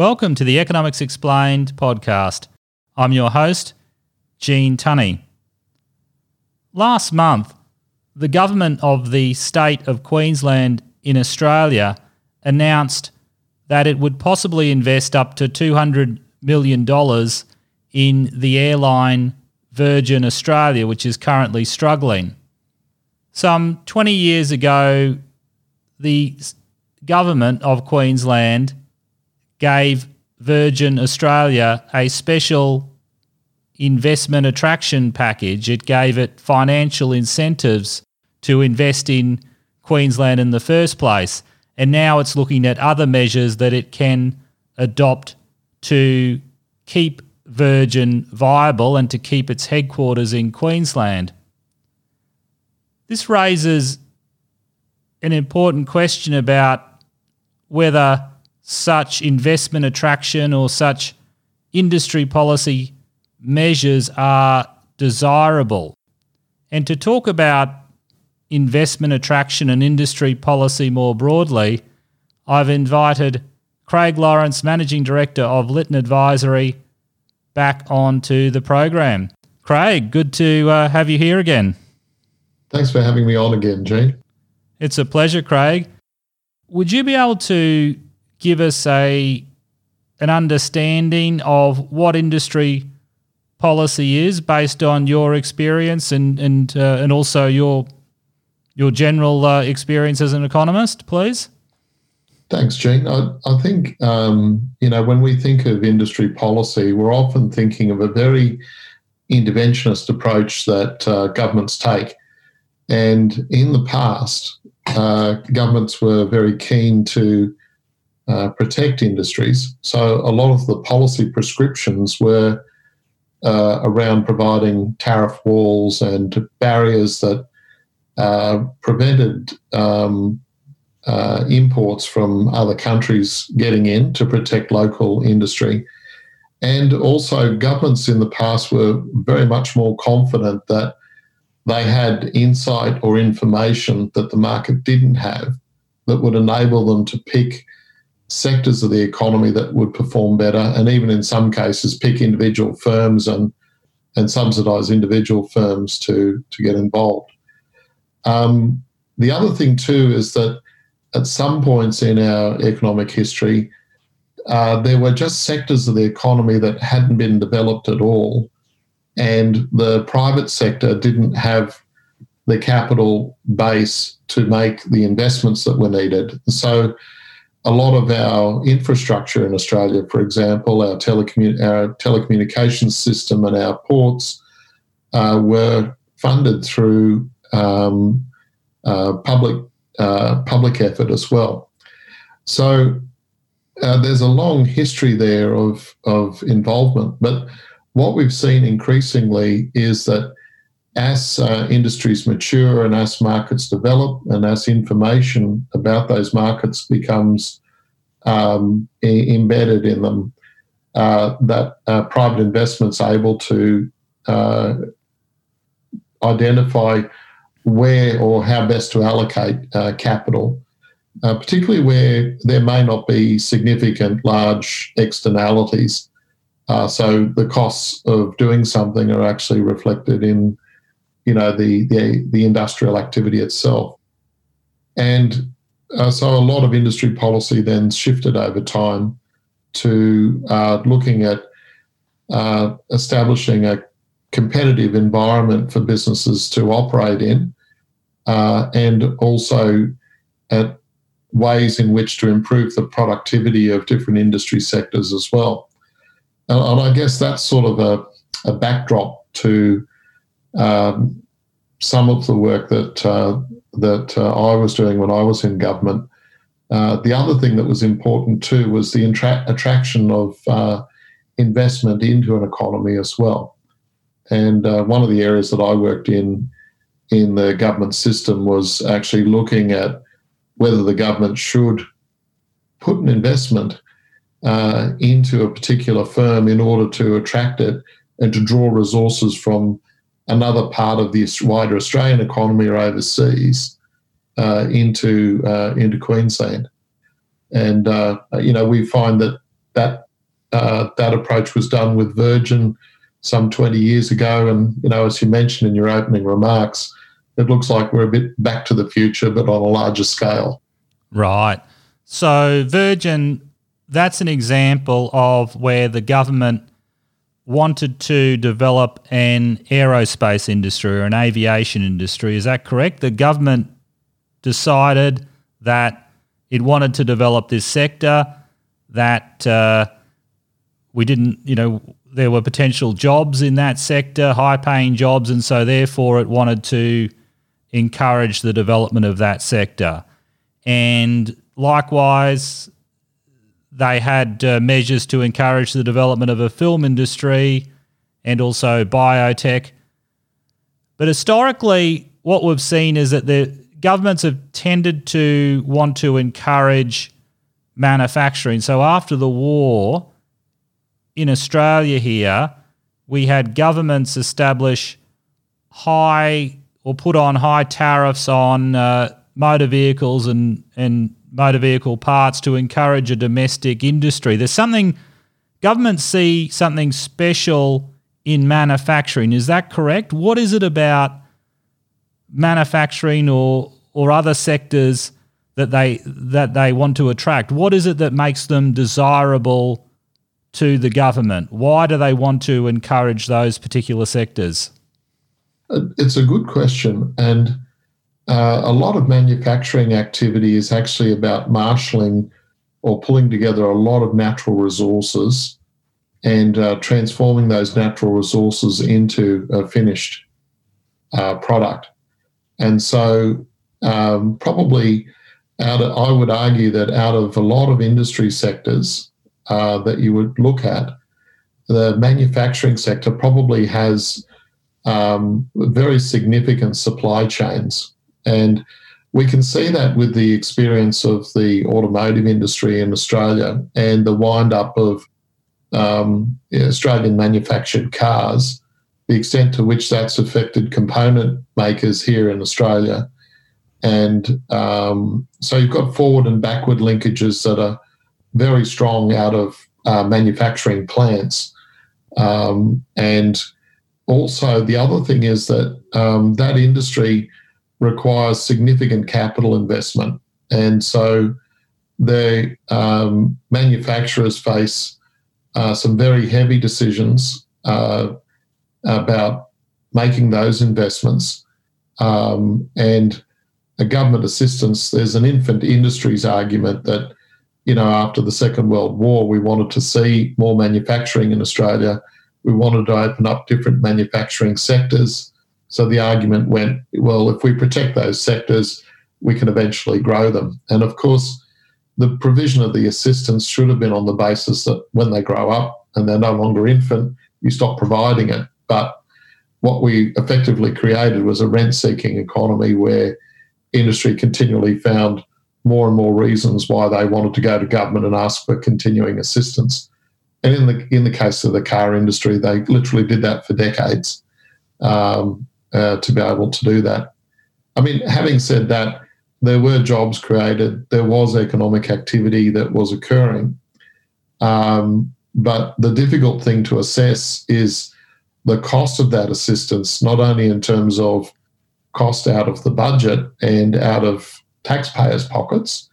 Welcome to the Economics Explained podcast. I'm your host, Gene Tunny. Last month, the government of the state of Queensland in Australia announced that it would possibly invest up to $200 million in the airline Virgin Australia, which is currently struggling. Some 20 years ago, the government of Queensland gave Virgin Australia a special investment attraction package. It gave it financial incentives to invest in Queensland in the first place. And now it's looking at other measures that it can adopt to keep Virgin viable and to keep its headquarters in Queensland. This raises an important question about whether such investment attraction or such industry policy measures are desirable. And to talk about investment attraction and industry policy more broadly, I've invited Craig Lawrence, Managing Director of Lytton Advisory, back onto the program. Craig, good to uh, have you here again. Thanks for having me on again, Gene. It's a pleasure, Craig. Would you be able to give us a an understanding of what industry policy is based on your experience and and uh, and also your your general uh, experience as an economist, please? Thanks, Gene. I, I think um, you know when we think of industry policy, we're often thinking of a very interventionist approach that uh, governments take. And in the past, uh, governments were very keen to uh, protect industries. So a lot of the policy prescriptions were uh, around providing tariff walls and barriers that uh, prevented um, uh, imports from other countries getting in to protect local industry. And also, governments in the past were very much more confident that they had insight or information that the market didn't have that would enable them to pick sectors of the economy that would perform better, and even in some cases, pick individual firms and and subsidise individual firms to to get involved. Um, the other thing too is that at some points in our economic history, uh, there were just sectors of the economy that hadn't been developed at all, and the private sector didn't have the capital base to make the investments that were needed. So, a lot of our infrastructure in Australia, for example, our, telecommun- our telecommunications system and our ports, uh, were funded through um, uh, public uh, public effort as well. So uh, there's a long history there of of involvement, but what we've seen increasingly is that as uh, industries mature and as markets develop and as information about those markets becomes um, I- embedded in them, uh, that uh, private investments able to uh, identify where or how best to allocate uh, capital, uh, particularly where there may not be significant large externalities. So the costs of doing something are actually reflected in, you know, the the, the industrial activity itself, and uh, so a lot of industry policy then shifted over time to uh, looking at uh, establishing a competitive environment for businesses to operate in, uh, and also at ways in which to improve the productivity of different industry sectors as well. And, and I guess that's sort of a, a backdrop to um, some of the work that uh, that uh, I was doing when I was in government. Uh, the other thing that was important too was the intra- attraction of uh, investment into an economy as well. And one of the areas that I worked in in the government system was actually looking at whether the government should put an investment uh, into a particular firm in order to attract it and to draw resources from another part of the wider Australian economy or overseas uh, into uh, into Queensland. And uh, you know we find that that uh, that approach was done with Virgin some 20 years ago. And, you know, as you mentioned in your opening remarks, it looks like we're a bit back to the future, but on a larger scale. Right. So, Virgin, that's an example of where the government wanted to develop an aerospace industry or an aviation industry. Is that correct? The government decided that it wanted to develop this sector, that uh, we didn't, you know, there were potential jobs in that sector, high paying jobs, and so therefore it wanted to encourage the development of that sector. And likewise, they had uh, measures to encourage the development of a film industry and also biotech. But historically, what we've seen is that the governments have tended to want to encourage manufacturing. So after the war, in Australia here, we had governments establish high or put on high tariffs on uh, motor vehicles and, and motor vehicle parts to encourage a domestic industry. There's something, governments see something special in manufacturing. Is that correct? What is it about manufacturing or, or other sectors that they, that they want to attract? What is it that makes them desirable to the government? Why do they want to encourage those particular sectors? Uh, it's a good question. And uh, a lot of manufacturing activity is actually about marshalling or pulling together a lot of natural resources and uh, transforming those natural resources into a finished uh, product. And so, um, probably out of, I would argue that out of a lot of industry sectors, uh, that you would look at, the manufacturing sector probably has um, very significant supply chains. And we can see that with the experience of the automotive industry in Australia and the wind up of um, Australian manufactured cars, the extent to which that's affected component makers here in Australia. And um, so you've got forward and backward linkages that are very strong out of uh, manufacturing plants. Um, and also, the other thing is that um, that industry requires significant capital investment. And so the um, manufacturers face uh, some very heavy decisions uh, about making those investments. Um, and a government assistance, there's an infant industries argument that you know, after the Second World War, we wanted to see more manufacturing in Australia. We wanted to open up different manufacturing sectors. So the argument went, well, if we protect those sectors, we can eventually grow them. And of course, the provision of the assistance should have been on the basis that when they grow up and they're no longer infant, you stop providing it. But what we effectively created was a rent seeking economy where industry continually found more and more reasons why they wanted to go to government and ask for continuing assistance. And in the in the case of the car industry, they literally did that for decades um, uh, to be able to do that. I mean, having said that, there were jobs created, there was economic activity that was occurring, um, but the difficult thing to assess is the cost of that assistance, not only in terms of cost out of the budget and out of taxpayers' pockets,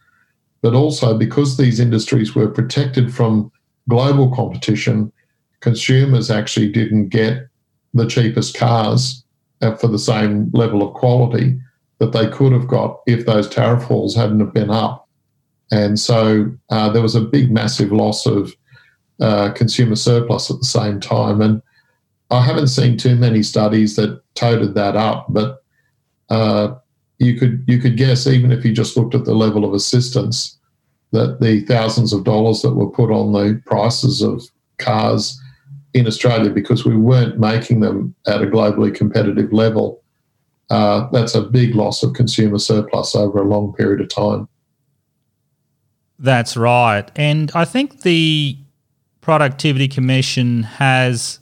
but also because these industries were protected from global competition, consumers actually didn't get the cheapest cars for the same level of quality that they could have got if those tariff halls hadn't have been up. And so uh, there was a big, massive loss of uh, consumer surplus at the same time. And I haven't seen too many studies that toted that up, but uh, you could you could guess even if you just looked at the level of assistance that the thousands of dollars that were put on the prices of cars in Australia because we weren't making them at a globally competitive level. Uh, that's a big loss of consumer surplus over a long period of time. That's right. And I think the Productivity Commission has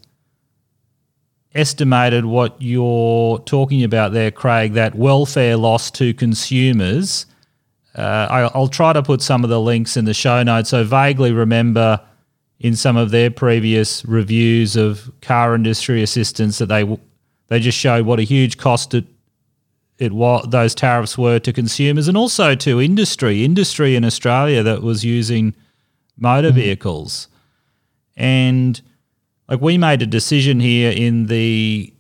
estimated what you're talking about there, Craig, that welfare loss to consumers. Uh, I, will try to put some of the links in the show notes. So vaguely remember in some of their previous reviews of car industry assistance that they they just showed what a huge cost it it what those tariffs were to consumers and also to industry industry in Australia that was using motor mm-hmm. vehicles and like we made a decision here in the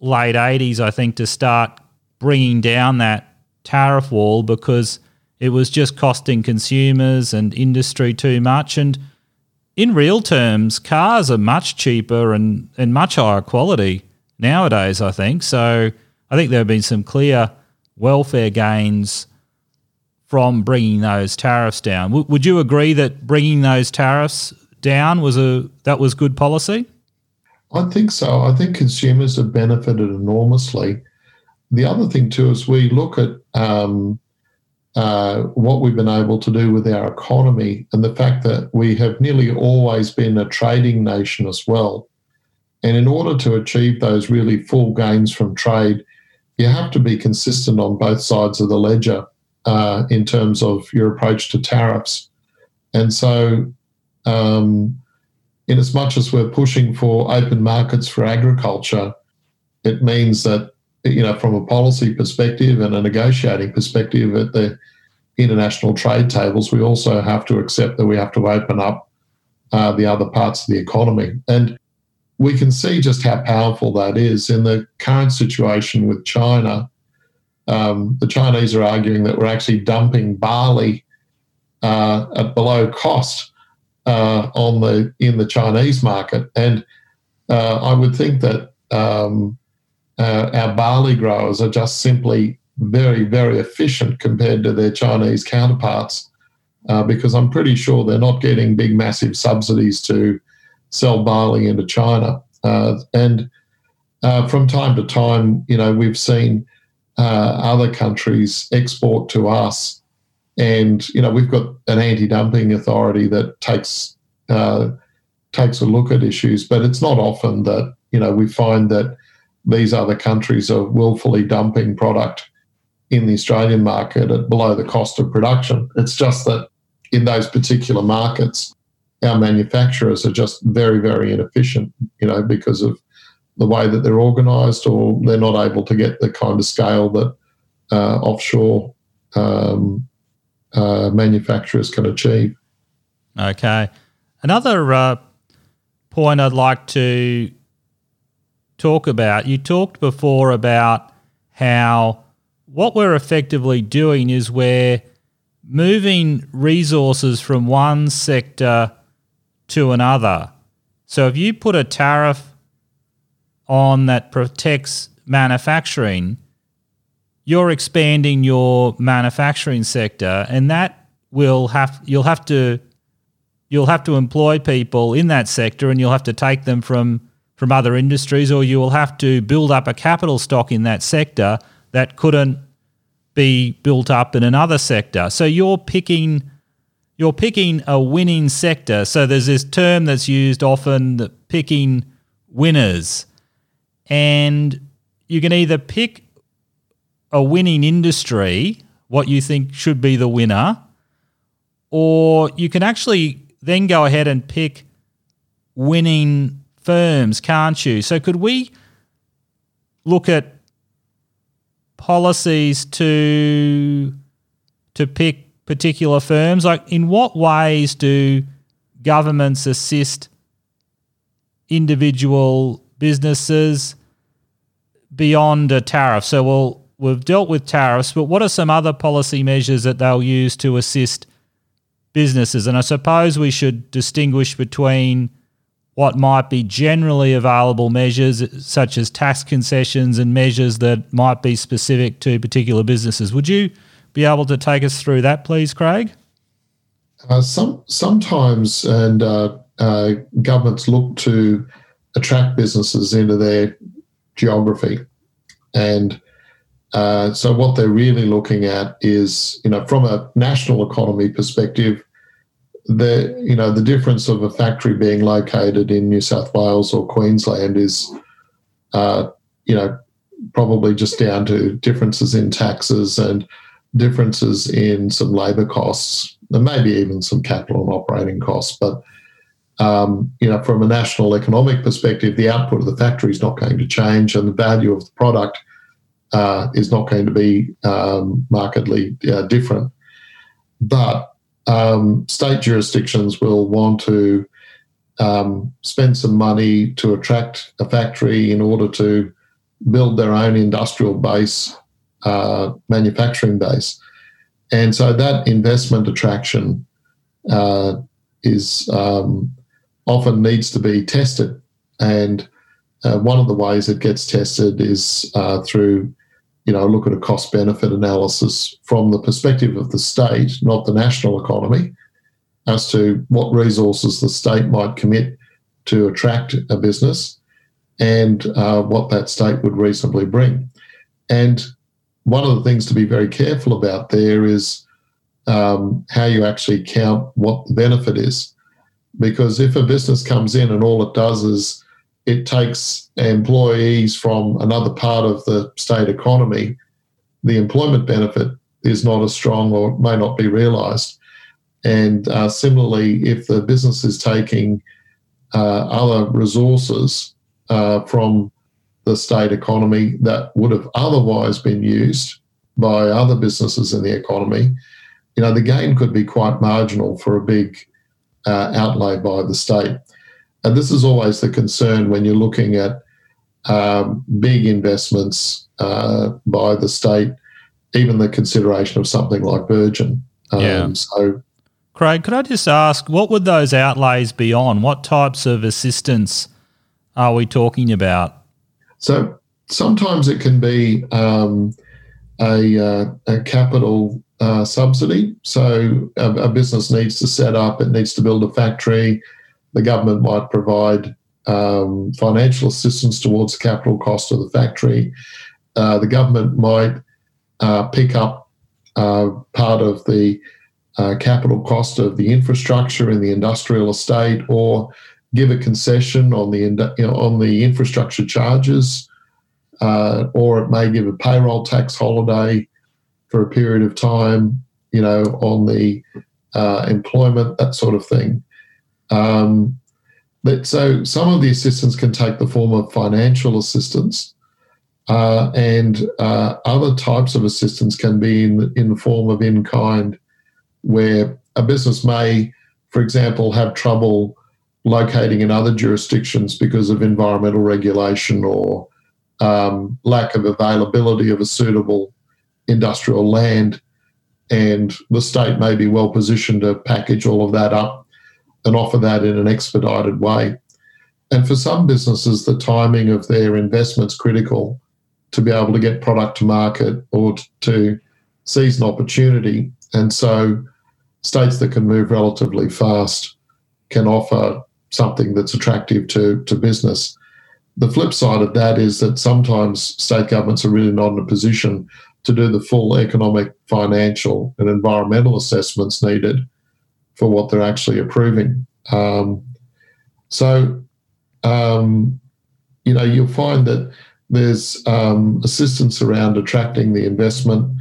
late 80s I think to start bringing down that tariff wall because it was just costing consumers and industry too much and in real terms, cars are much cheaper and, and much higher quality nowadays, I think. So I think there have been some clear welfare gains from bringing those tariffs down. W- would you agree that bringing those tariffs down was a that was good policy? I think so. I think consumers have benefited enormously. The other thing too is we look at um, uh, what we've been able to do with our economy and the fact that we have nearly always been a trading nation as well. And in order to achieve those really full gains from trade, you have to be consistent on both sides of the ledger uh, in terms of your approach to tariffs. And so, um, in as much as we're pushing for open markets for agriculture, it means that you know, from a policy perspective and a negotiating perspective at the international trade tables, we also have to accept that we have to open up uh, the other parts of the economy. And we can see just how powerful that is. In the current situation with China, um, the Chinese are arguing that we're actually dumping barley uh, at below cost uh, on the in the Chinese market, and uh, I would think that um, uh, our barley growers are just simply very, very efficient compared to their Chinese counterparts uh, because I'm pretty sure they're not getting big, massive subsidies to sell barley into China. Uh, and uh, from time to time, you know, we've seen uh, other countries export to us. And, you know, we've got an anti dumping authority that takes uh, takes a look at issues, but it's not often that, you know, we find that these other countries are willfully dumping product in the Australian market at below the cost of production. It's just that in those particular markets, our manufacturers are just very, very inefficient, you know, because of the way that they're organised, or they're not able to get the kind of scale that uh, offshore um, uh, manufacturers can achieve. Okay. Another uh, point I'd like to talk about. You talked before about how what we're effectively doing is we're moving resources from one sector to another. So if you put a tariff on that protects manufacturing, you're expanding your manufacturing sector and that will have you'll have to you'll have to employ people in that sector and you'll have to take them from from other industries, or you will have to build up a capital stock in that sector that couldn't be built up in another sector. So you're picking you're picking a winning sector. So there's this term that's used often picking winners. And you can either pick a winning industry, what you think should be the winner, or you can actually then go ahead and pick winning firms, can't you? So could we look at policies to to pick particular firms? Like in what ways do governments assist individual businesses beyond a tariff? So we'll we've dealt with tariffs, but what are some other policy measures that they'll use to assist businesses? And I suppose we should distinguish between what might be generally available measures, such as tax concessions and measures that might be specific to particular businesses. Would you be able to take us through that, please, Craig? Uh, some sometimes, and uh, uh, governments look to attract businesses into their geography, and uh, so what they're really looking at is, you know, from a national economy perspective, the you know the difference of a factory being located in New South Wales or Queensland is, uh, you know, probably just down to differences in taxes and differences in some labour costs and maybe even some capital and operating costs. But um, you know, from a national economic perspective, the output of the factory is not going to change, and the value of the product uh, is not going to be um, markedly uh, different. But um, state jurisdictions will want to um, spend some money to attract a factory in order to build their own industrial base, uh, manufacturing base. And so that investment attraction uh, is um, often needs to be tested. And uh, one of the ways it gets tested is uh, through, you know, look at a cost benefit analysis from the perspective of the state, not the national economy, as to what resources the state might commit to attract a business and uh, what that state would reasonably bring. And one of the things to be very careful about there is um, how you actually count what the benefit is. Because if a business comes in and all it does is it takes employees from another part of the state economy, the employment benefit is not as strong or may not be realised. And uh, similarly, if the business is taking uh, other resources uh, from the state economy that would have otherwise been used by other businesses in the economy, you know, the gain could be quite marginal for a big uh, outlay by the state. And this is always the concern when you're looking at um, big investments uh, by the state, even the consideration of something like Virgin. Um, yeah. So, Craig, could I just ask, what would those outlays be on? What types of assistance are we talking about? So sometimes it can be um, a, uh, a, capital uh, subsidy. So a, a, business needs to set up, it needs to build a factory. The government might provide um, financial assistance towards the capital cost of the factory. Uh, the government might uh, pick up uh, part of the uh, capital cost of the infrastructure in the industrial estate, or give a concession on the you know, on the infrastructure charges, uh, or it may give a payroll tax holiday for a period of time, you know, on the uh, employment, that sort of thing. Um, but so some of the assistance can take the form of financial assistance, uh, and uh, other types of assistance can be in in the form of in kind, where a business may, for example, have trouble locating in other jurisdictions because of environmental regulation or um, lack of availability of a suitable industrial land. And the state may be well positioned to package all of that up and offer that in an expedited way. And for some businesses, the timing of their investment's critical to be able to get product to market or to seize an opportunity. And so states that can move relatively fast can offer something that's attractive to, to business. The flip side of that is that sometimes state governments are really not in a position to do the full economic, financial, and environmental assessments needed for what they're actually approving. Um, so, um, you know, you'll find that there's um, assistance around attracting the investment.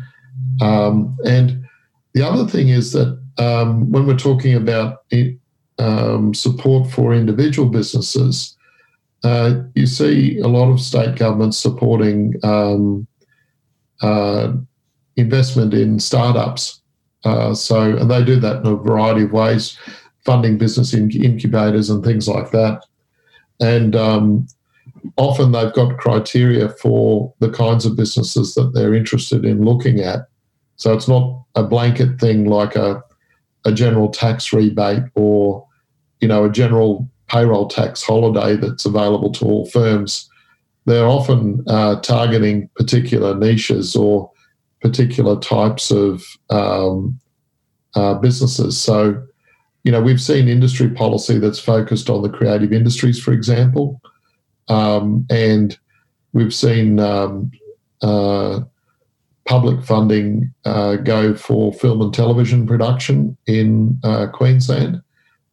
Um, and the other thing is that um, when we're talking about it, um, support for individual businesses, uh, you see a lot of state governments supporting uh, investment in startups. Uh, so, and they do that in a variety of ways, funding business incubators and things like that. And um, often they've got criteria for the kinds of businesses that they're interested in looking at. So it's not a blanket thing like a a general tax rebate or you know a general payroll tax holiday that's available to all firms. They're often uh, targeting particular niches or particular types of um, uh, businesses. So, you know, we've seen industry policy that's focused on the creative industries, for example, um, and we've seen um, uh, public funding uh, go for film and television production in uh, Queensland.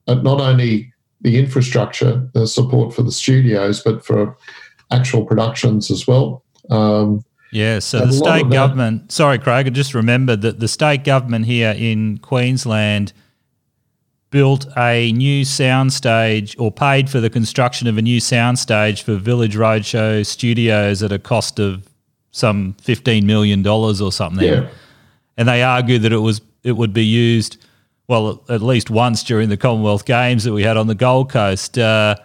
Not only the infrastructure, the support for the studios, but for actual productions as well. Um, yeah, so the state government, sorry, Craig, I just remembered that the state government here in Queensland built a new soundstage or paid for the construction of a new soundstage for Village Roadshow Studios at a cost of some $15 million or something. Yeah. And they argued that it was it would be used, well, at least once during the Commonwealth Games that we had on the Gold Coast. Uh,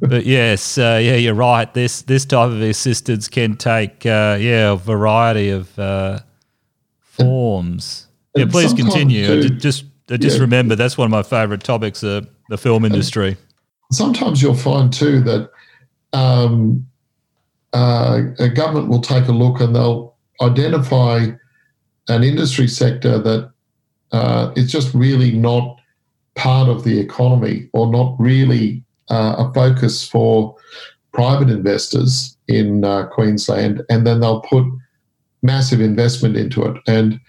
but yes, uh, yeah, you're right. This this type of assistance can take uh, yeah a variety of uh, forms. Yeah, please continue. I too- ju- just I just yeah. remember that's one of my favourite topics, uh, the film industry. sometimes you'll find too that um, uh, a government will take a look and they'll identify an industry sector that uh, is just really not part of the economy or not really uh, a focus for private investors in uh, Queensland, and then they'll put massive investment into it. And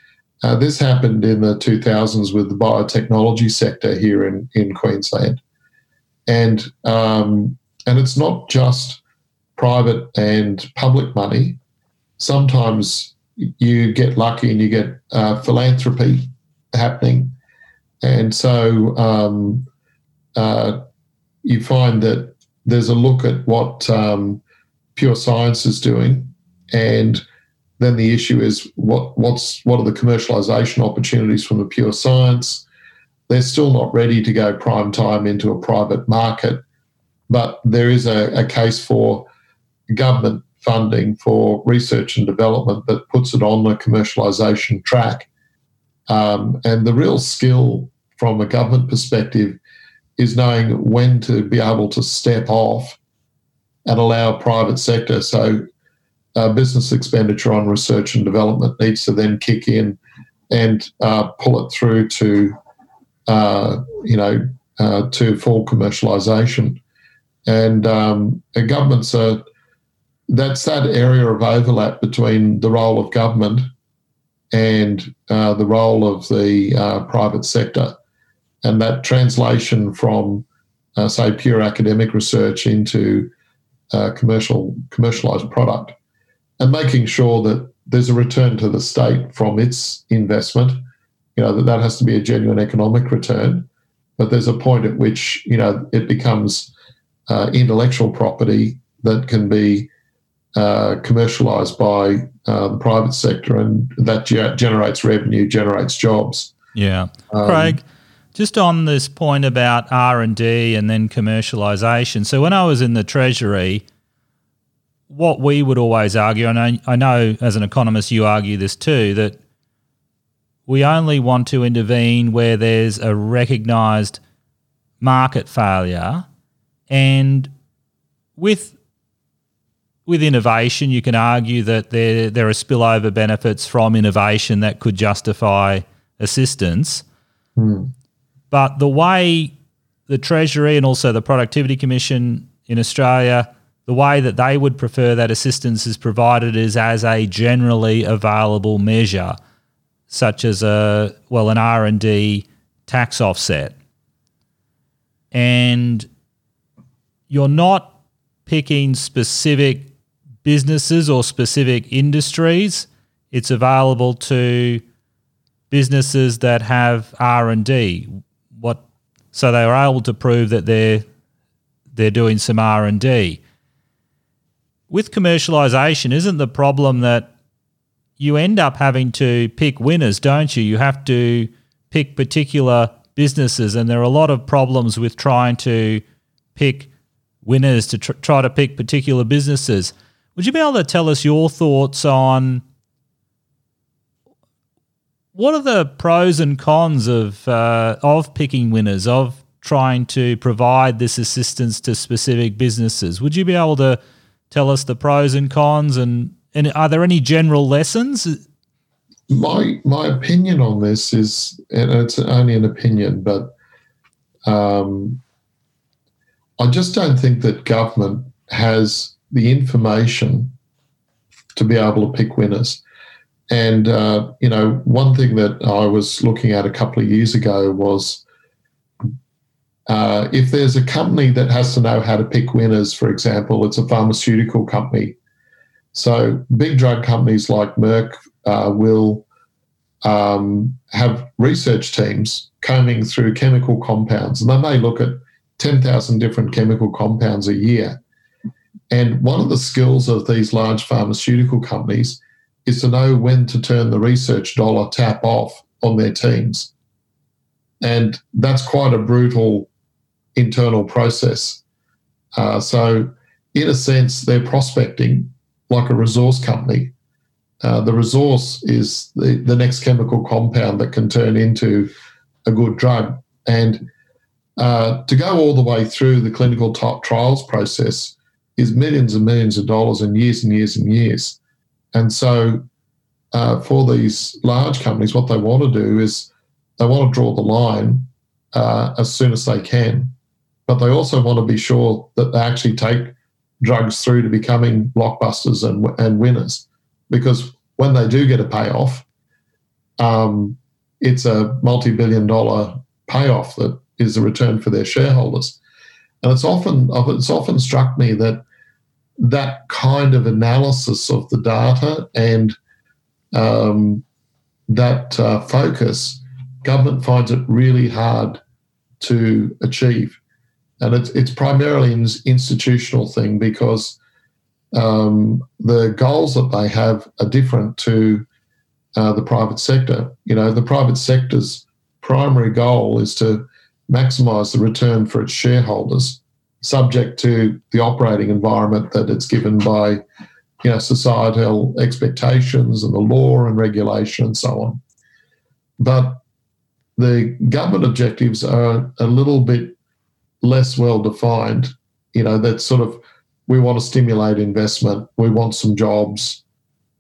uh, this happened in the 2000s with the biotechnology sector here in, in Queensland and um, and it's not just private and public money. Sometimes you get lucky and you get uh, philanthropy happening, and so um, uh, you find that there's a look at what um, pure science is doing, and then the issue is what what's what are the commercialization opportunities from the pure science they're still not ready to go prime time into a private market, but there is a, a case for government funding for research and development that puts it on the commercialization track. Um, and the real skill from a government perspective is knowing when to be able to step off and allow private sector. So, uh, business expenditure on research and development needs to then kick in and uh, pull it through to uh, you know, uh, to full commercialisation. And um, and governments are that's that area of overlap between the role of government and uh, the role of the uh, private sector, and that translation from uh, say pure academic research into uh, commercial commercialized product, and making sure that there's a return to the state from its investment you know that that has to be a genuine economic return but there's a point at which you know it becomes uh, intellectual property that can be uh, commercialized by uh, the private sector and that ge- generates revenue generates jobs Yeah, Um, Craig. Just on this point about R and D and then commercialization. So when I was in the Treasury, what we would always argue, and I, I know as an economist you argue this too, that we only want to intervene where there's a recognised market failure, and with with innovation, you can argue that there there are spillover benefits from innovation that could justify assistance. hmm. But the way the Treasury and also the Productivity Commission in Australia, the way that they would prefer that assistance is provided is as a generally available measure, such as a well an R and D tax offset, and you're not picking specific businesses or specific industries. It's available to businesses that have R and D. What so they were able to prove that they're they're doing some R and D. With commercialization, isn't the problem that you end up having to pick winners, don't you? You have to pick particular businesses, and there are a lot of problems with trying to pick winners to tr- try to pick particular businesses. Would you be able to tell us your thoughts on what are the pros and cons of uh, of picking winners of trying to provide this assistance to specific businesses? Would you be able to tell us the pros and cons and and are there any general lessons? my my opinion on this is, and it's only an opinion, but um, I just don't think that government has the information to be able to pick winners. And uh, you know, one thing that I was looking at a couple of years ago was uh, if there's a company that has to know how to pick winners, for example, it's a pharmaceutical company. So big drug companies like Merck uh, will um, have research teams combing through chemical compounds, and they may look at 10,000 different chemical compounds a year. And one of the skills of these large pharmaceutical companies is to know when to turn the research dollar tap off on their teams. And that's quite a brutal internal process. Uh, so, in a sense, they're prospecting like a resource company. Uh, the resource is the, the next chemical compound that can turn into a good drug. And uh, to go all the way through the clinical trials process is millions and millions of dollars and years and years and years. And so, uh, for these large companies, what they want to do is they want to draw the line uh, as soon as they can, but they also want to be sure that they actually take drugs through to becoming blockbusters and, and winners. Because when they do get a payoff, um, it's a multi billion dollar payoff that is a return for their shareholders. And it's often it's often struck me that that kind of analysis of the data and um, that uh, focus, government finds it really hard to achieve. And it's, it's primarily an institutional thing because um, the goals that they have are different to uh, the private sector. You know, the private sector's primary goal is to maximize the return for its shareholders, subject to the operating environment that it's given by you know, societal expectations and the law and regulation and so on. But the government objectives are a little bit less well defined. You know, that sort of we want to stimulate investment, we want some jobs,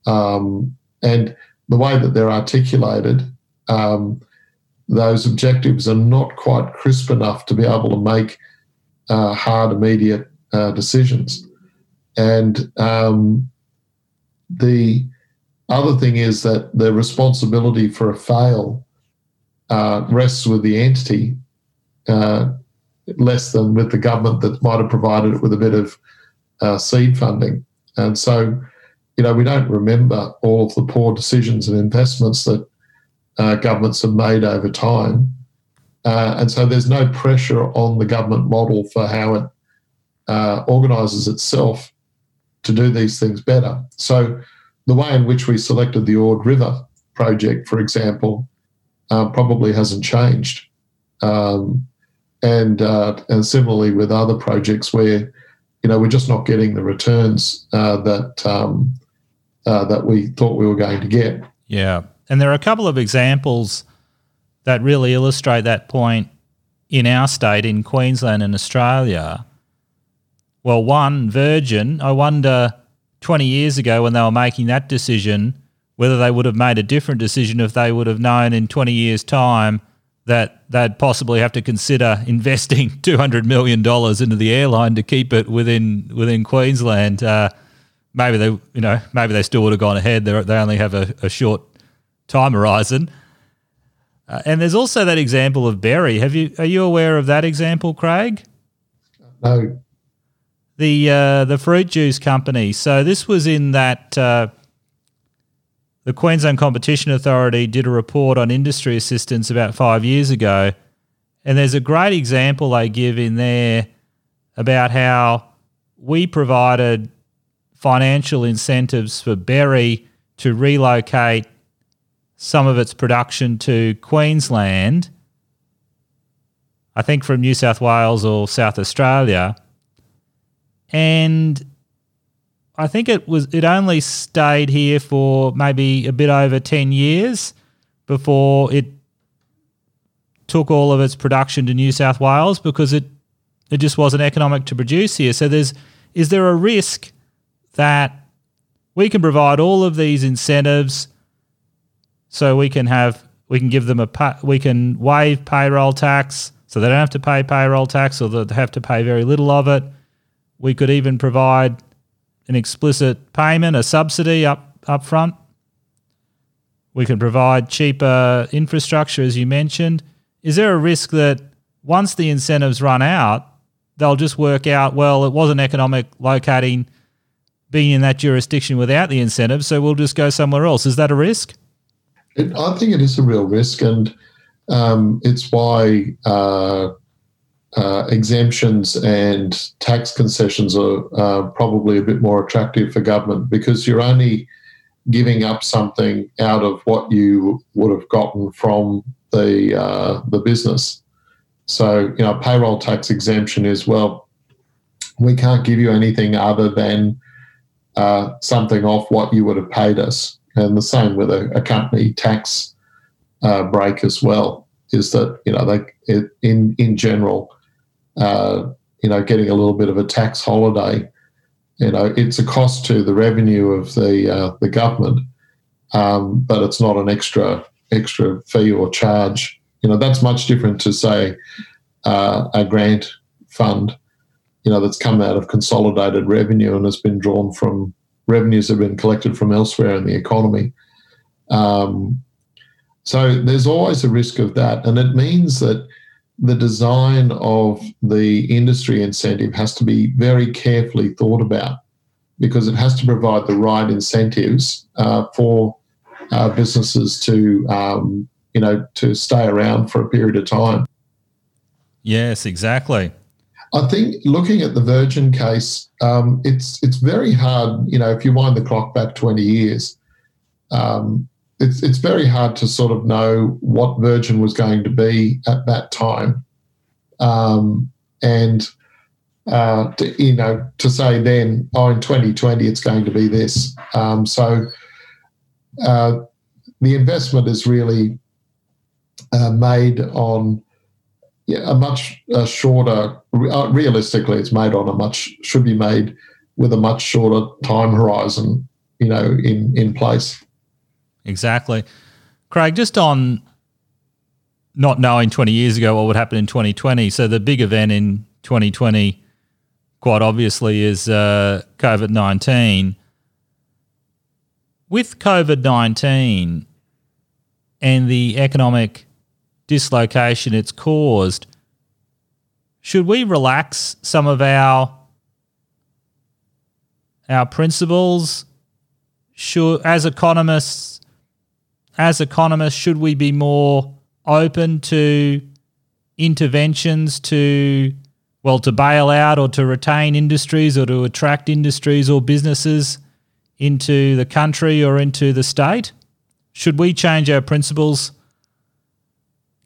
um, and the way that they're articulated, um, those objectives are not quite crisp enough to be able to make uh, hard, immediate uh, decisions. And um, the other thing is that the responsibility for a fail uh, rests with the entity uh, less than with the government that might have provided it with a bit of uh, seed funding. And so, you know, we don't remember all of the poor decisions and investments that uh, governments have made over time. Uh, and so there's no pressure on the government model for how it uh, organises itself to do these things better. So, the way in which we selected the Ord River project, for example, uh, probably hasn't changed. Um, and uh, and similarly with other projects where you know we're just not getting the returns uh, that um, uh, that we thought we were going to get. Yeah, and there are a couple of examples that really illustrate that point in our state, in Queensland and Australia. Well, one, Virgin, I wonder 20 years ago when they were making that decision, whether they would have made a different decision if they would have known in 20 years' time that they'd possibly have to consider investing $200 million into the airline to keep it within within Queensland. Uh, maybe they, you know, maybe they still would have gone ahead. They're, they only have a, a short time horizon. Uh, and there's also that example of Berri. Have you are you aware of that example, Craig? No the uh, the fruit juice company. So this was in that uh, the Queensland Competition Authority did a report on industry assistance about five years ago, and there's a great example they give in there about how we provided financial incentives for Berri to relocate some of its production to Queensland. I think from New South Wales or South Australia and I think it was it only stayed here for maybe a bit over 10 years before it took all of its production to New South Wales because it it just wasn't economic to produce here. So there's is there a risk that we can provide all of these incentives so we can have we can give them a we can waive payroll tax so they don't have to pay payroll tax or they have to pay very little of it we could even provide an explicit payment, a subsidy up, up front. We can provide cheaper infrastructure, as you mentioned. Is there a risk that once the incentives run out, they'll just work out, well, it wasn't economic locating being in that jurisdiction without the incentives, so we'll just go somewhere else? Is that a risk? It, I think it is a real risk, and um, it's why uh, uh, exemptions and tax concessions are uh, probably a bit more attractive for government because you're only giving up something out of what you would have gotten from the uh, the business. So you know, payroll tax exemption is well, we can't give you anything other than uh, something off what you would have paid us, and the same with a, a company tax uh, break as well. Is that you know they it, in in general, uh, you know, getting a little bit of a tax holiday you know, it's a cost to the revenue of the uh, the government, um, but it's not an extra extra fee or charge. You know, that's much different to say uh, a grant fund, you know, that's come out of consolidated revenue and has been drawn from revenues have been collected from elsewhere in the economy. Um, so there's always a risk of that, and it means that the design of the industry incentive has to be very carefully thought about because it has to provide the right incentives uh, for uh, businesses to um, you know to stay around for a period of time. Yes, exactly. I think looking at the Virgin case, um, it's it's very hard. You know, if you wind the clock back twenty years, um, it's it's very hard to sort of know what Virgin was going to be at that time, um, and uh, to, you know to say then, oh, in 2020 it's going to be this. Um, so uh, the investment is really uh, made on yeah, a much uh, shorter. Uh, realistically, it's made on a much should be made with a much shorter time horizon. You know, in in place. Exactly. Craig, just on not knowing 20 years ago what would happen in 2020. So the big event in 2020, quite obviously, is uh, COVID 19. With COVID 19 and the economic dislocation it's caused, should we relax some of our our principles? Should, as economists, as economists, should we be more open to interventions to, well, to bail out or to retain industries or to attract industries or businesses into the country or into the state? Should we change our principles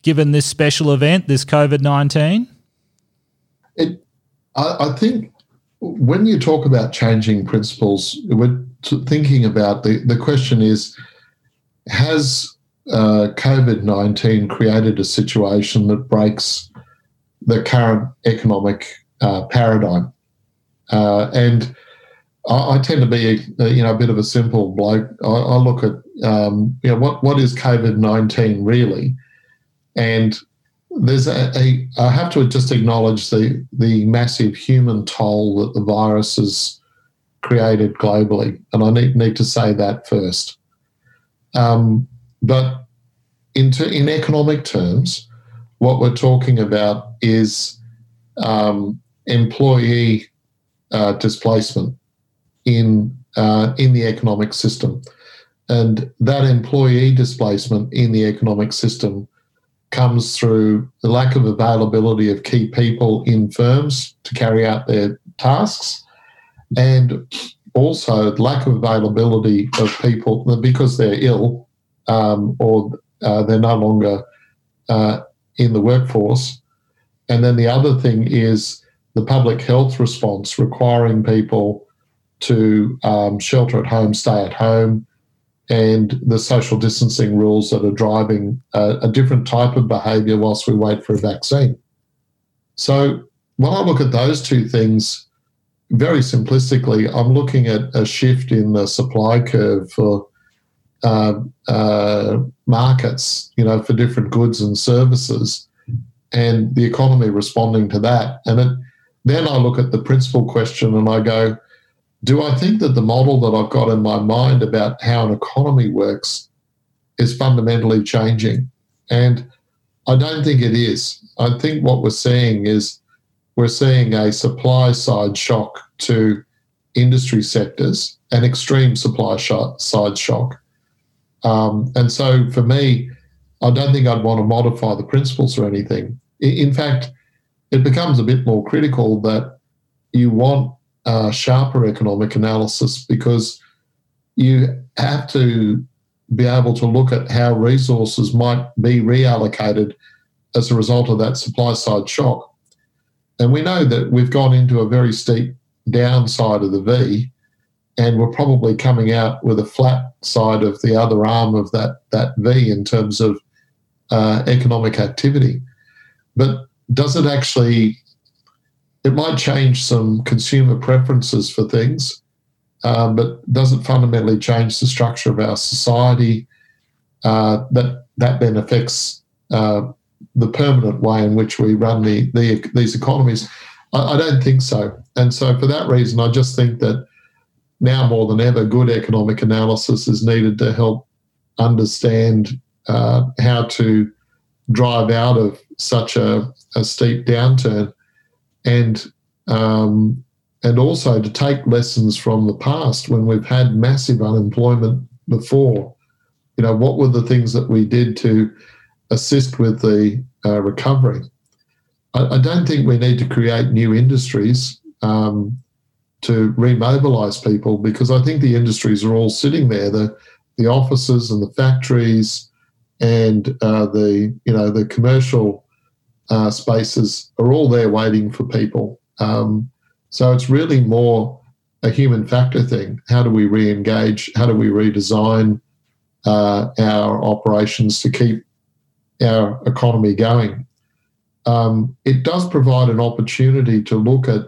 given this special event, this COVID 19? I, I think when you talk about changing principles, we're thinking about the, the question is has uh, COVID 19 created a situation that breaks the current economic uh, paradigm? Uh, and I, tend to be, a, you know, a bit of a simple bloke. I, I look at, um, you know, what, what is COVID 19 really? And there's a, a, I have to just acknowledge the, the massive human toll that the virus has created globally. And I need, need to say that first. Um, but in, ter- in economic terms, what we're talking about is um, employee uh, displacement in uh, in the economic system, and that employee displacement in the economic system comes through the lack of availability of key people in firms to carry out their tasks, and also lack of availability of people because they're ill um, or uh, they're no longer uh, in the workforce. And then the other thing is the public health response requiring people to um, shelter at home, stay at home, and the social distancing rules that are driving a, a different type of behaviour whilst we wait for a vaccine. So when I look at those two things, very simplistically, I'm looking at a shift in the supply curve for uh, uh, markets, you know, for different goods and services, and the economy responding to that. And it, then I look at the principal question and I go, do I think that the model that I've got in my mind about how an economy works is fundamentally changing? And I don't think it is. I think what we're seeing is we're seeing a supply side shock to industry sectors, an extreme supply side shock Um, and so for me, I don't think I'd want to modify the principles or anything. In fact, it becomes a bit more critical that you want a sharper economic analysis because you have to be able to look at how resources might be reallocated as a result of that supply side shock. And we know that we've gone into a very steep downside of the V, and we're probably coming out with a flat side of the other arm of that, that V in terms of uh, economic activity. But does it actually, it might change some consumer preferences for things, um, but doesn't fundamentally change the structure of our society. Uh, that that then affects uh, the permanent way in which we run the, the these economies. I, I, don't think so, and so for that reason, I just think that now more than ever, good economic analysis is needed to help understand uh, how to drive out of such a, a steep downturn, and um, and also to take lessons from the past when we've had massive unemployment before. You know, what were the things that we did to assist with the uh, recovery? I, I, don't think we need to create new industries um, to remobilize people because I think the industries are all sitting there the the offices and the factories and uh, the you know the commercial uh, spaces are all there waiting for people. Um, so it's really more a human factor thing. How do we re engage? How do we redesign uh, our operations to keep our economy going? Um, it does provide an opportunity to look at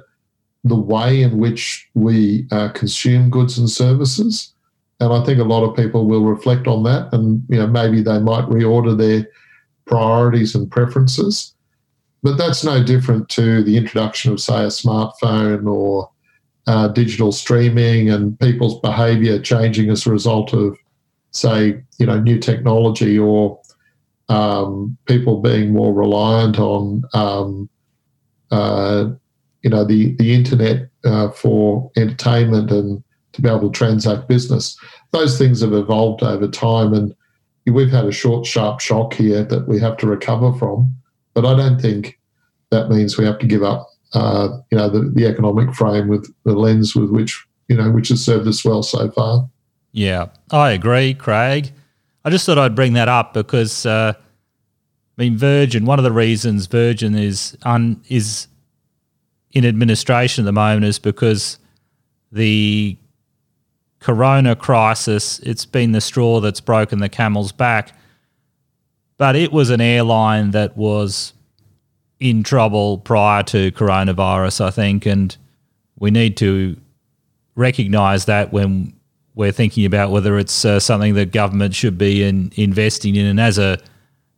the way in which we uh, consume goods and services. And I think a lot of people will reflect on that and you know maybe they might reorder their priorities and preferences. But that's no different to the introduction of, say, a smartphone or uh, digital streaming and people's behaviour changing as a result of, say, you know, new technology or um, people being more reliant on, um, uh, you know, the the internet uh, for entertainment and to be able to transact business. Those things have evolved over time, and we've had a short, sharp shock here that we have to recover from. But I don't think that means we have to give up, uh, you know, the, the economic frame with the lens with which, you know, which has served us well so far. Yeah, I agree, Craig. I just thought I'd bring that up because, uh, I mean, Virgin. One of the reasons Virgin is un, is in administration at the moment is because the Corona crisis. It's been the straw that's broken the camel's back. But it was an airline that was in trouble prior to coronavirus, I think, and we need to recognise that when we're thinking about whether it's uh, something that government should be in, investing in. And as a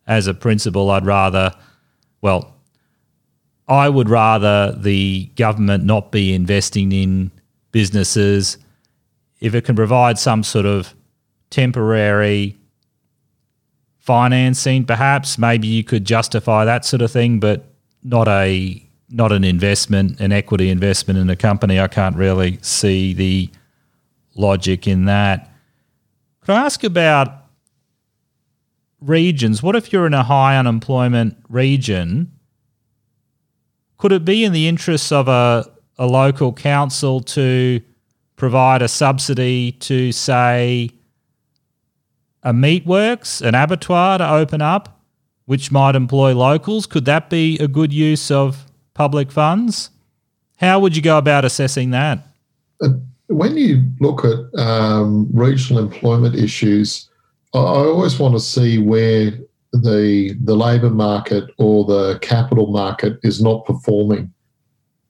as a principle, I'd rather, well, I would rather the government not be investing in businesses if it can provide some sort of temporary financing, perhaps maybe you could justify that sort of thing, but not a not an investment, an equity investment in a company. I can't really see the logic in that. Could I ask about regions? What if you're in a high unemployment region? Could it be in the interests of a, a local council to provide a subsidy to, say, a meatworks, an abattoir to open up? which might employ locals. Could that be a good use of public funds? How would you go about assessing that? Uh, when you look at um, regional employment issues, I always want to see where the the labour market or the capital market is not performing.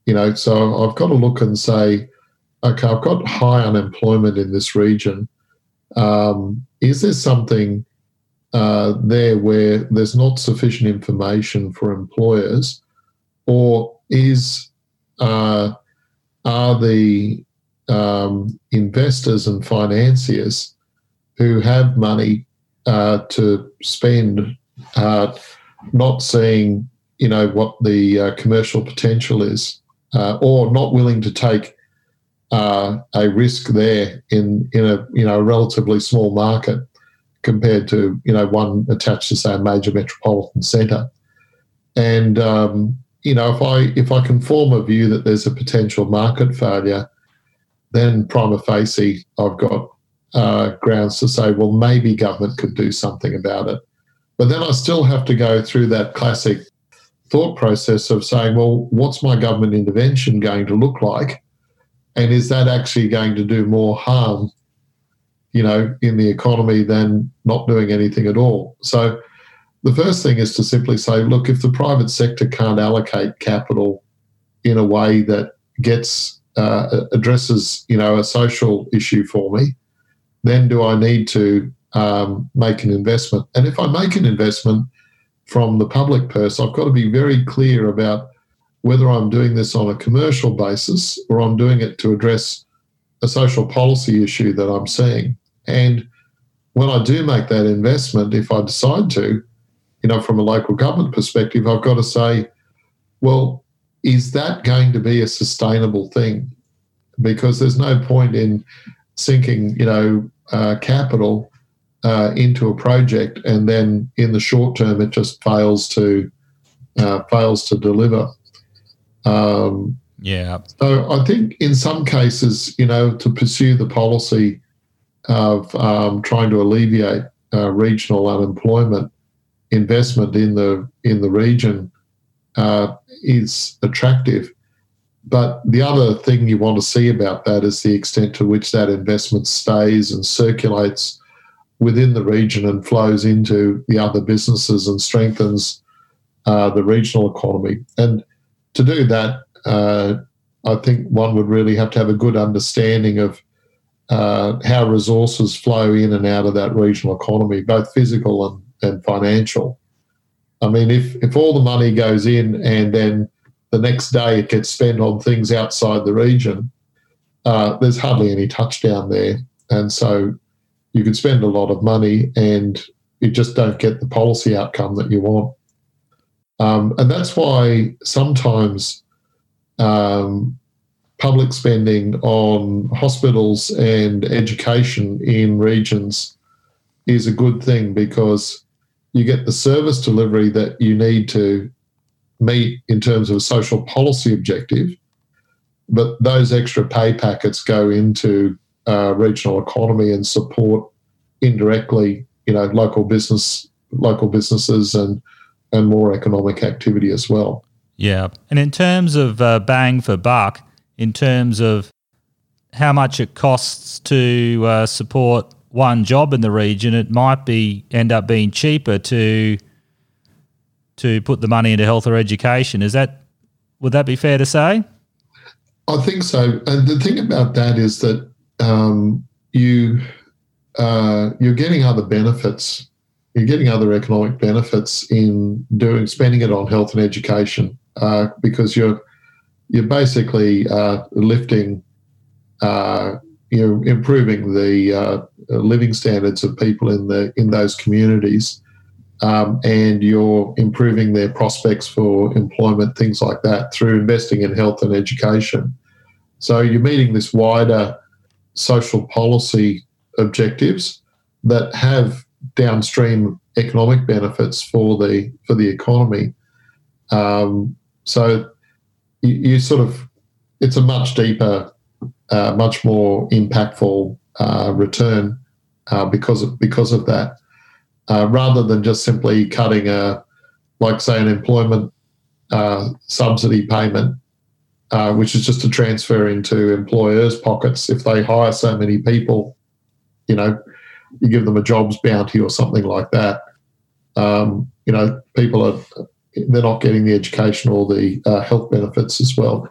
You know, so I've got to look and say, okay, I've got high unemployment in this region. Um, is there something uh, there where there's not sufficient information for employers, or is uh, are the um, investors and financiers who have money uh, to spend uh, not seeing you know what the uh, commercial potential is, or not willing to take a risk there in in a you know relatively small market compared to you know one attached to say a major metropolitan centre. And um, you know, if I if I can form a view that there's a potential market failure, then prima facie I've got uh, grounds to say, well, maybe government could do something about it. But then I still have to go through that classic thought process of saying, well, what's my government intervention going to look like? And is that actually going to do more harm, you know, in the economy than not doing anything at all? So the first thing is to simply say, look, if the private sector can't allocate capital in a way that gets uh, addresses, you know, a social issue for me, then do I need to um, make an investment? And if I make an investment from the public purse, I've got to be very clear about whether I'm doing this on a commercial basis or I'm doing it to address a social policy issue that I'm seeing. And when I do make that investment, if I decide to, you know, from a local government perspective, I've got to say, well, is that going to be a sustainable thing? Because there's no point in sinking, you know, uh, capital uh, into a project and then in the short term it just fails to uh, fails to deliver. Um, yeah. So I think in some cases, you know, to pursue the policy of um, trying to alleviate uh, regional unemployment, investment in the in the region uh, is attractive. But the other thing you want to see about that is the extent to which that investment stays and circulates within the region and flows into the other businesses and strengthens uh, the regional economy. And to do that, uh, I think one would really have to have a good understanding of uh, how resources flow in and out of that regional economy, both physical and, and financial. I mean, if, if all the money goes in and then the next day it gets spent on things outside the region, uh, there's hardly any touchdown there. And so you could spend a lot of money and you just don't get the policy outcome that you want. Um, and that's why sometimes um, public spending on hospitals and education in regions is a good thing because you get the service delivery that you need to meet in terms of a social policy objective, but those extra pay packets go into uh, regional economy and support indirectly, you know, local business, local businesses, and and more economic activity as well. Yeah, and in terms of uh, bang for buck, in terms of how much it costs to uh, support one job in the region, it might be end up being cheaper to to put the money into health or education. Is that would that be fair to say? I think so. And the thing about that is that um, you uh, you're getting other benefits. You're getting other economic benefits in doing spending it on health and education uh, because you're you're basically uh, lifting, uh, you're improving the uh, living standards of people in the in those communities, um, and you're improving their prospects for employment, things like that, through investing in health and education. So you're meeting this wider social policy objectives that have downstream economic benefits for the for the economy. Um, so you, you, sort of it's a much deeper, uh, much more impactful uh, return uh, because of because of that, uh, rather than just simply cutting a like say an employment uh, subsidy payment. Uh, which is just a transfer into employers' pockets. If they hire so many people, you know, you give them a jobs bounty or something like that. Um, you know, people are they're not getting the education or the uh, health benefits as well.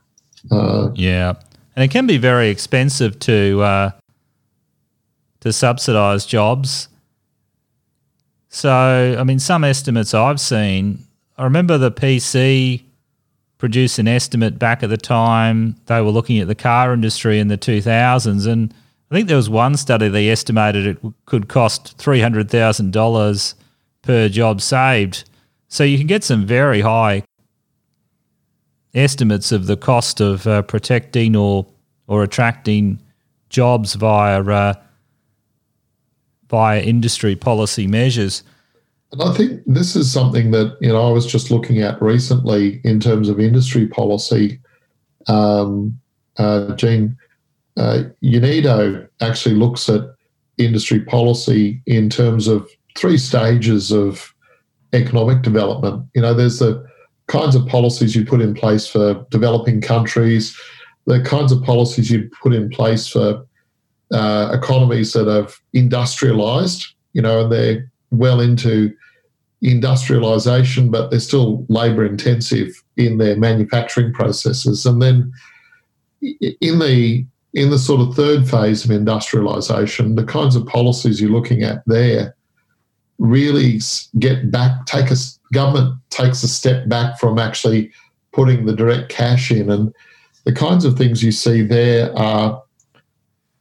Uh, yeah, and it can be very expensive to uh, to subsidise jobs. So, I mean, some estimates I've seen. I remember the PC produced an estimate back at the time they were looking at the car industry in the 2000s, and I think there was one study they estimated it could cost three hundred thousand dollars per job saved. So you can get some very high estimates of the cost of uh, protecting or or attracting jobs via uh, via industry policy measures. And I think this is something that you know I was just looking at recently in terms of industry policy. Um, uh, Gene, uh, UNIDO actually looks at industry policy in terms of three stages of economic development. You know, there's the kinds of policies you put in place for developing countries, the kinds of policies you put in place for uh, economies that have industrialized, you know, and they're well into industrialization, but they're still labor intensive in their manufacturing processes. And then in the in the sort of third phase of industrialization, the kinds of policies you're looking at there really get back, take a government takes a step back from actually putting the direct cash in. And the kinds of things you see there are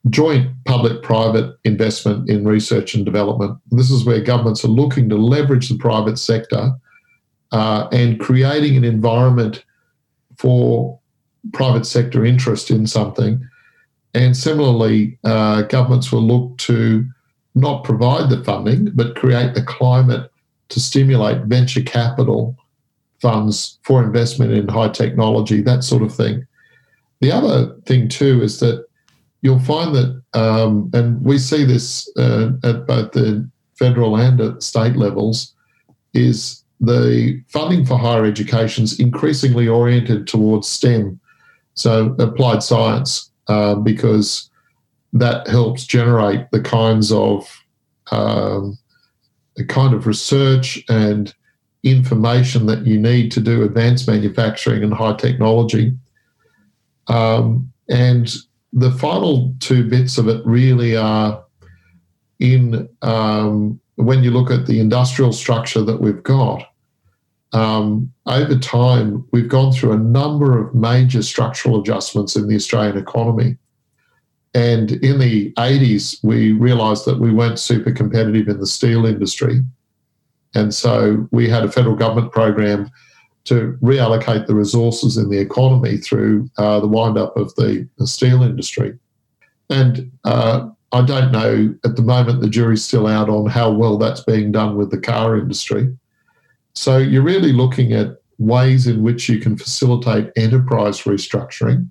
joint public private investment in research and development. This is where governments are looking to leverage the private sector uh, and creating an environment for private sector interest in something. And similarly, uh, governments will look to not provide the funding, but create the climate to stimulate venture capital funds for investment in high technology, that sort of thing. The other thing, too, is that you'll find that, um, and we see this uh, at both the federal and at state levels, is the funding for higher education is increasingly oriented towards STEM, so applied science, uh, because that helps generate the kinds of um, the kind of research and information that you need to do advanced manufacturing and high technology. Um, and the final two bits of it really are in um, when you look at the industrial structure that we've got. Um, over time, we've gone through a number of major structural adjustments in the Australian economy. And in the 80s, we realised that we weren't super competitive in the steel industry. And so we had a federal government program to reallocate the resources in the economy through uh, the wind up of the, the steel industry. And uh, I don't know at the moment, the jury's still out on how well that's being done with the car industry. So you're really looking at ways in which you can facilitate enterprise restructuring.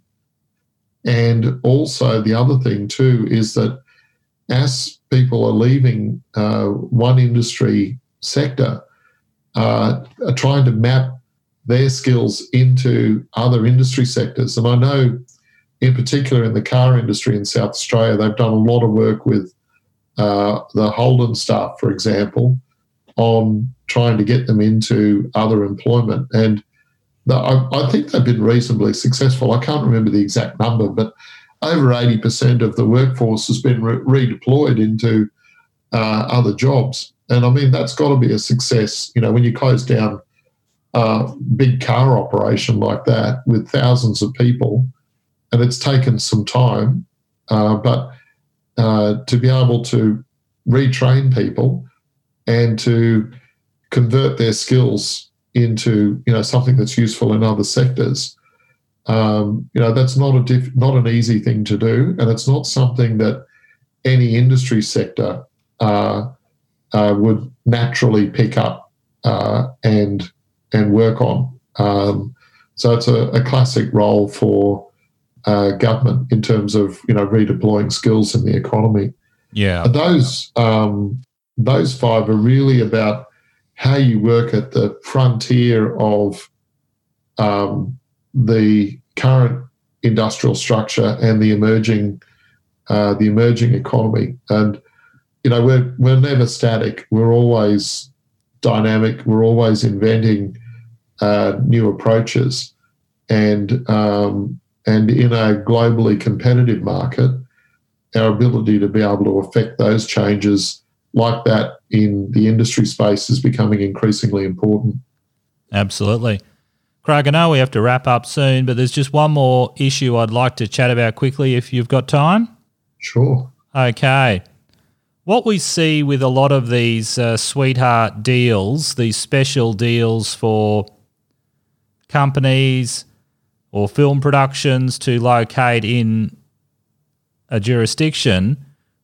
And also, the other thing too is that as people are leaving uh, one industry sector, uh, are trying to map their skills into other industry sectors. And I know, in particular, in the car industry in South Australia, they've done a lot of work with uh, the Holden staff, for example, on trying to get them into other employment. And the, I, I, think they've been reasonably successful. I can't remember the exact number, but over 80% of the workforce has been re- redeployed into uh, other jobs. And I mean, that's got to be a success. You know, when you close down a big car operation like that with thousands of people, and it's taken some time, uh, but uh, to be able to retrain people and to convert their skills into you know something that's useful in other sectors, um, you know that's not a diff- not an easy thing to do, and it's not something that any industry sector uh, uh, would naturally pick up uh, and and work on. Um, so it's a, a, classic role for uh, government in terms of you know redeploying skills in the economy. Yeah, and those um, those five are really about how you work at the frontier of um, the current industrial structure and the emerging uh, the emerging economy and you know, we're we're never static. We're always dynamic. We're always inventing uh, new approaches, and um, and in a globally competitive market, our ability to be able to affect those changes like that in the industry space is becoming increasingly important. Absolutely. Craig, I know we have to wrap up soon, but there's just one more issue I'd like to chat about quickly if you've got time. Sure. Okay what we see with a lot of these uh, sweetheart deals, these special deals for companies or film productions to locate in a jurisdiction,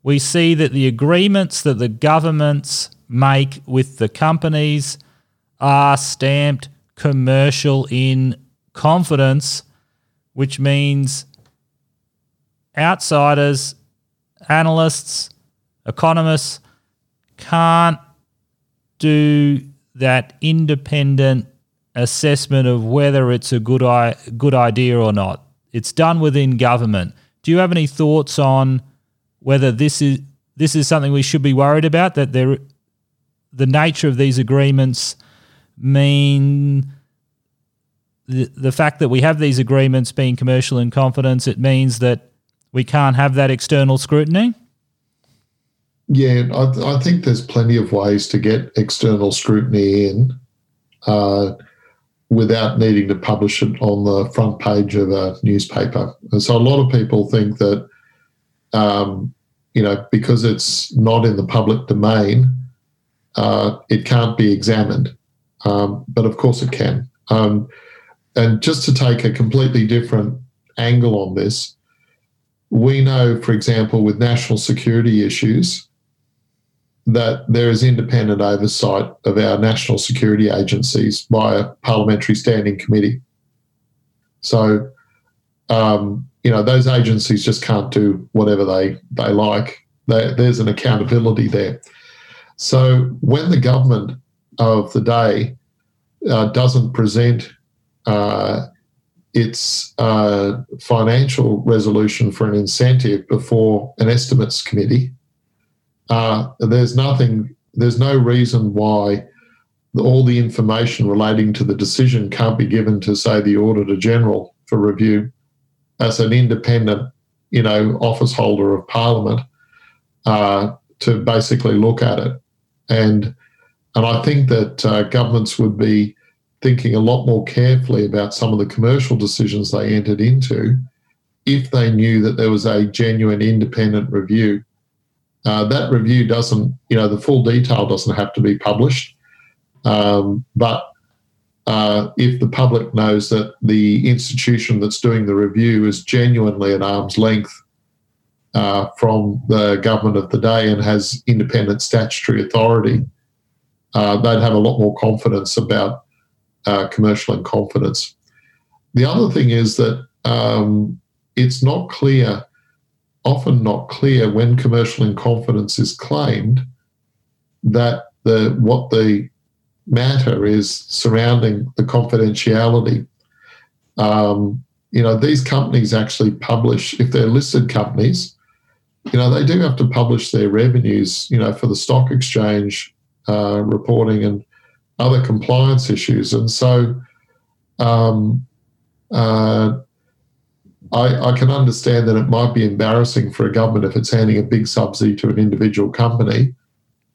we see that the agreements that the governments make with the companies are stamped commercial in confidence, which means outsiders, analysts, economists can't do that independent assessment of whether it's a good I- good idea or not. It's done within government. Do you have any thoughts on whether this is this is something we should be worried about that there the nature of these agreements mean the, the fact that we have these agreements being commercial in confidence it means that we can't have that external scrutiny? Yeah i, I think there's plenty of ways to get external scrutiny in uh, without needing to publish it on the front page of a newspaper. And so a lot of people think that um, you know, because it's not in the public domain, uh, it can't be examined. Um, but of course it can. Um, and just to take a completely different angle on this, we know, for example, with national security issues, that there is independent oversight of our national security agencies by a parliamentary standing committee. So, um, you know those agencies just can't do whatever they they like. They, there's an accountability there. So when the government of the day uh, doesn't present uh, its uh, financial resolution for an incentive before an estimates committee, uh, there's nothing. There's no reason why all the information relating to the decision can't be given to, say, the Auditor General for review as an independent, you know, office holder of Parliament uh, to basically look at it. And and I think that uh, governments would be thinking a lot more carefully about some of the commercial decisions they entered into if they knew that there was a genuine independent review. Uh, that review doesn't, you know, the full detail doesn't have to be published, um, but uh, if the public knows that the institution that's doing the review is genuinely at arm's length uh, from the government of the day and has independent statutory authority, uh, they'd have a lot more confidence about uh, commercial in confidence. The other thing is that um, it's not clear, often not clear, when commercial in confidence is claimed that the what the matter is surrounding the confidentiality. Um, you know, these companies actually publish, if they're listed companies, you know, they do have to publish their revenues, you know, for the stock exchange uh, reporting and other compliance issues. And so um, uh, I, I, can understand that it might be embarrassing for a government if it's handing a big subsidy to an individual company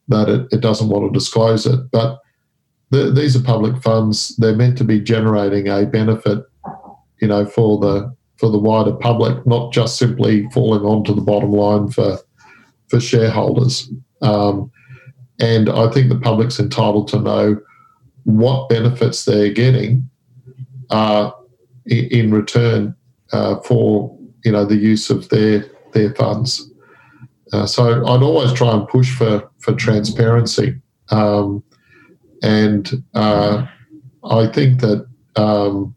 that it, it doesn't want to disclose it. But the, these are public funds. They're meant to be generating a benefit, you know, for the for the wider public, not just simply falling onto the bottom line for for shareholders. Um, and I think the public's entitled to know what benefits they're getting uh, in return uh, for you know the use of their their funds. Uh, so I'd always try and push for for transparency. Um, and uh, I think that um,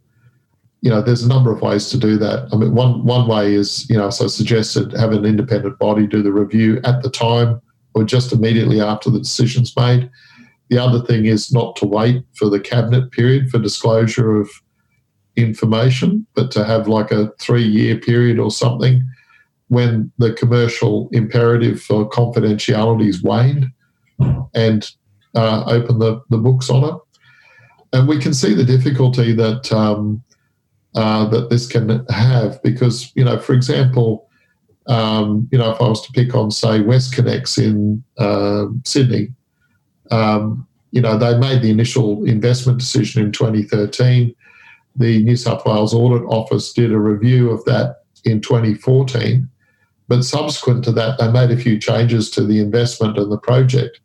you know there's a number of ways to do that. I mean, one one way is you know, so suggested have an independent body do the review at the time or just immediately after the decision's made. The other thing is not to wait for the cabinet period for disclosure of information, but to have like a three year period or something when the commercial imperative for confidentiality is waned and uh, open the, the books on it. And we can see the difficulty that um, uh, that this can have because, you know, for example, um, you know, if I was to pick on, say, WestConnex in uh, Sydney, um, you know, they made the initial investment decision in 2013. The New South Wales Audit Office did a review of that in 2014. But subsequent to that, they made a few changes to the investment and the project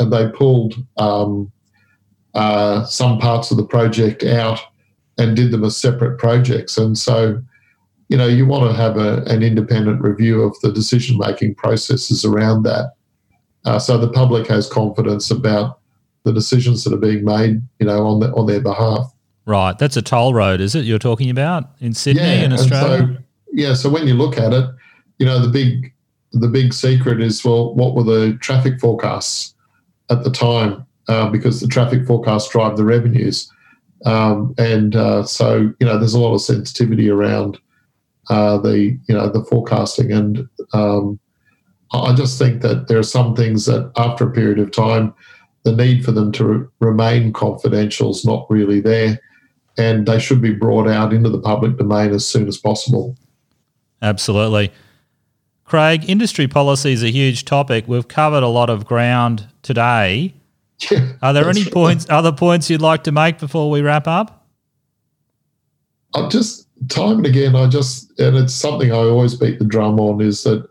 and they pulled um, uh, some parts of the project out and did them as separate projects. And so you know, you want to have a, an independent review of the decision making processes around that. Uh, so the public has confidence about the decisions that are being made, you know, on the, on their behalf. Right, that's a toll road, is it? You're talking about in Sydney yeah, in Australia. So, yeah, so when you look at it, you know, the big the big secret is well, what were the traffic forecasts at the time? Uh, because the traffic forecasts drive the revenues, um, and uh, so you know, there's a lot of sensitivity around uh, the you know the forecasting, and um, I just think that there are some things that after a period of time, the need for them to re- remain confidential is not really there, and they should be brought out into the public domain as soon as possible. Absolutely. Craig, industry policy is a huge topic. We've covered a lot of ground today. Yeah, Are there any right. points, other points you'd like to make before we wrap up? I just time and again, I just and it's something I always beat the drum on is that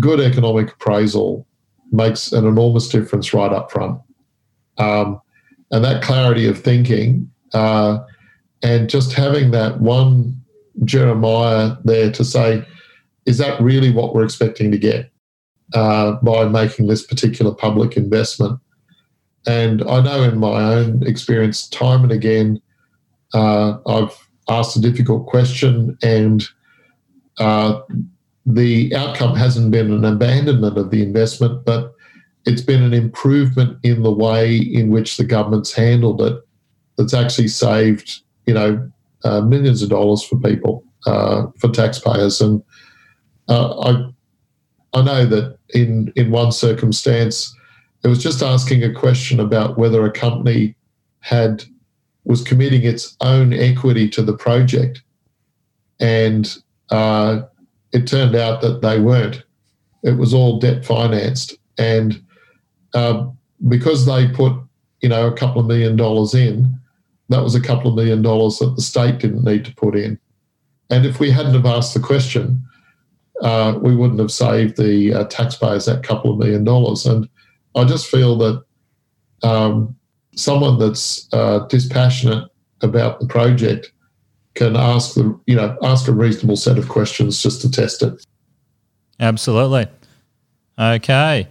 good economic appraisal makes an enormous difference right up front, um, and that clarity of thinking uh, and just having that one Jeremiah there to say, is that really what we're expecting to get uh, by making this particular public investment? And I know in my own experience, time and again, uh, I've asked a difficult question and uh, the outcome hasn't been an abandonment of the investment, but it's been an improvement in the way in which the government's handled it that's actually saved, you know, uh, millions of dollars for people, uh, for taxpayers. And uh, I, I know that in, in one circumstance, it was just asking a question about whether a company had was committing its own equity to the project, and uh, it turned out that they weren't. It was all debt financed, and uh, because they put you know a couple of million dollars in, that was a couple of million dollars that the state didn't need to put in. And if we hadn't have asked the question, uh, we wouldn't have saved the uh, taxpayers that couple of million dollars. And I just feel that um, someone that's uh, dispassionate about the project can ask the you know ask a reasonable set of questions just to test it. Absolutely. Okay.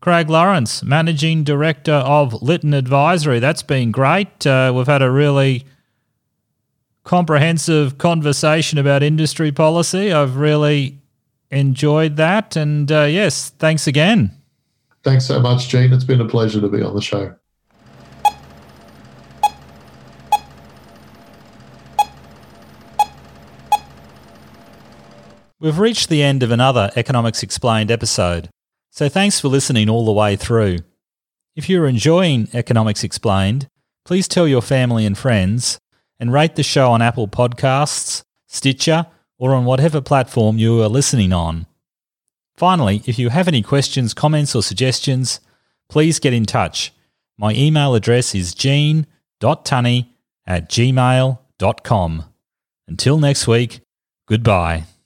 Craig Lawrence, Managing Director of Lytton Advisory. That's been great. Uh, we've had a really comprehensive conversation about industry policy. I've really enjoyed that. And uh, yes, thanks again. Thanks so much, Gene. It's been a pleasure to be on the show. We've reached the end of another Economics Explored episode, so thanks for listening all the way through. If you're enjoying Economics Explored, please tell your family and friends and rate the show on Apple Podcasts, Stitcher, or on whatever platform you are listening on. Finally, if you have any questions, comments, or suggestions, please get in touch. My email address is gene.tunny at gmail.com. Until next week, goodbye.